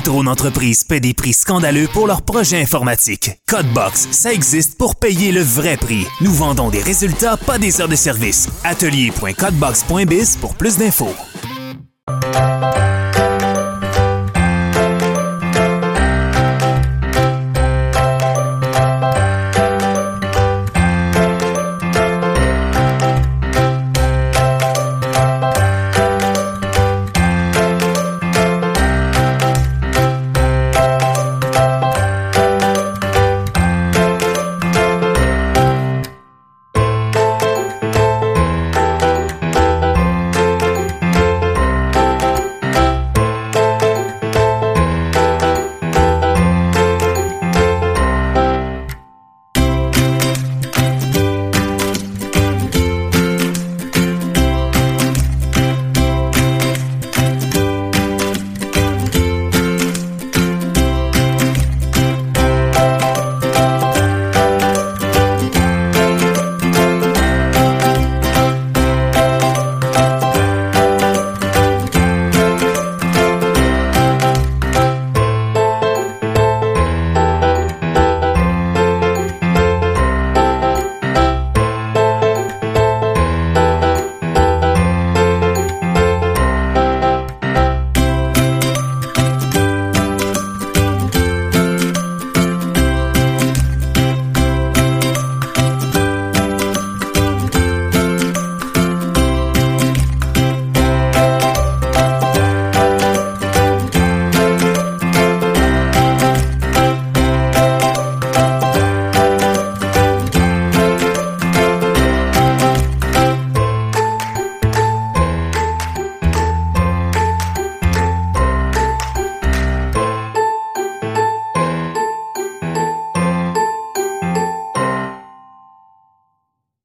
trop d'entreprises paient des prix scandaleux pour leurs projets informatiques. Codebox, ça existe pour payer le vrai prix. Nous vendons des résultats, pas des heures de service. Atelier.codebox.biz pour plus d'infos.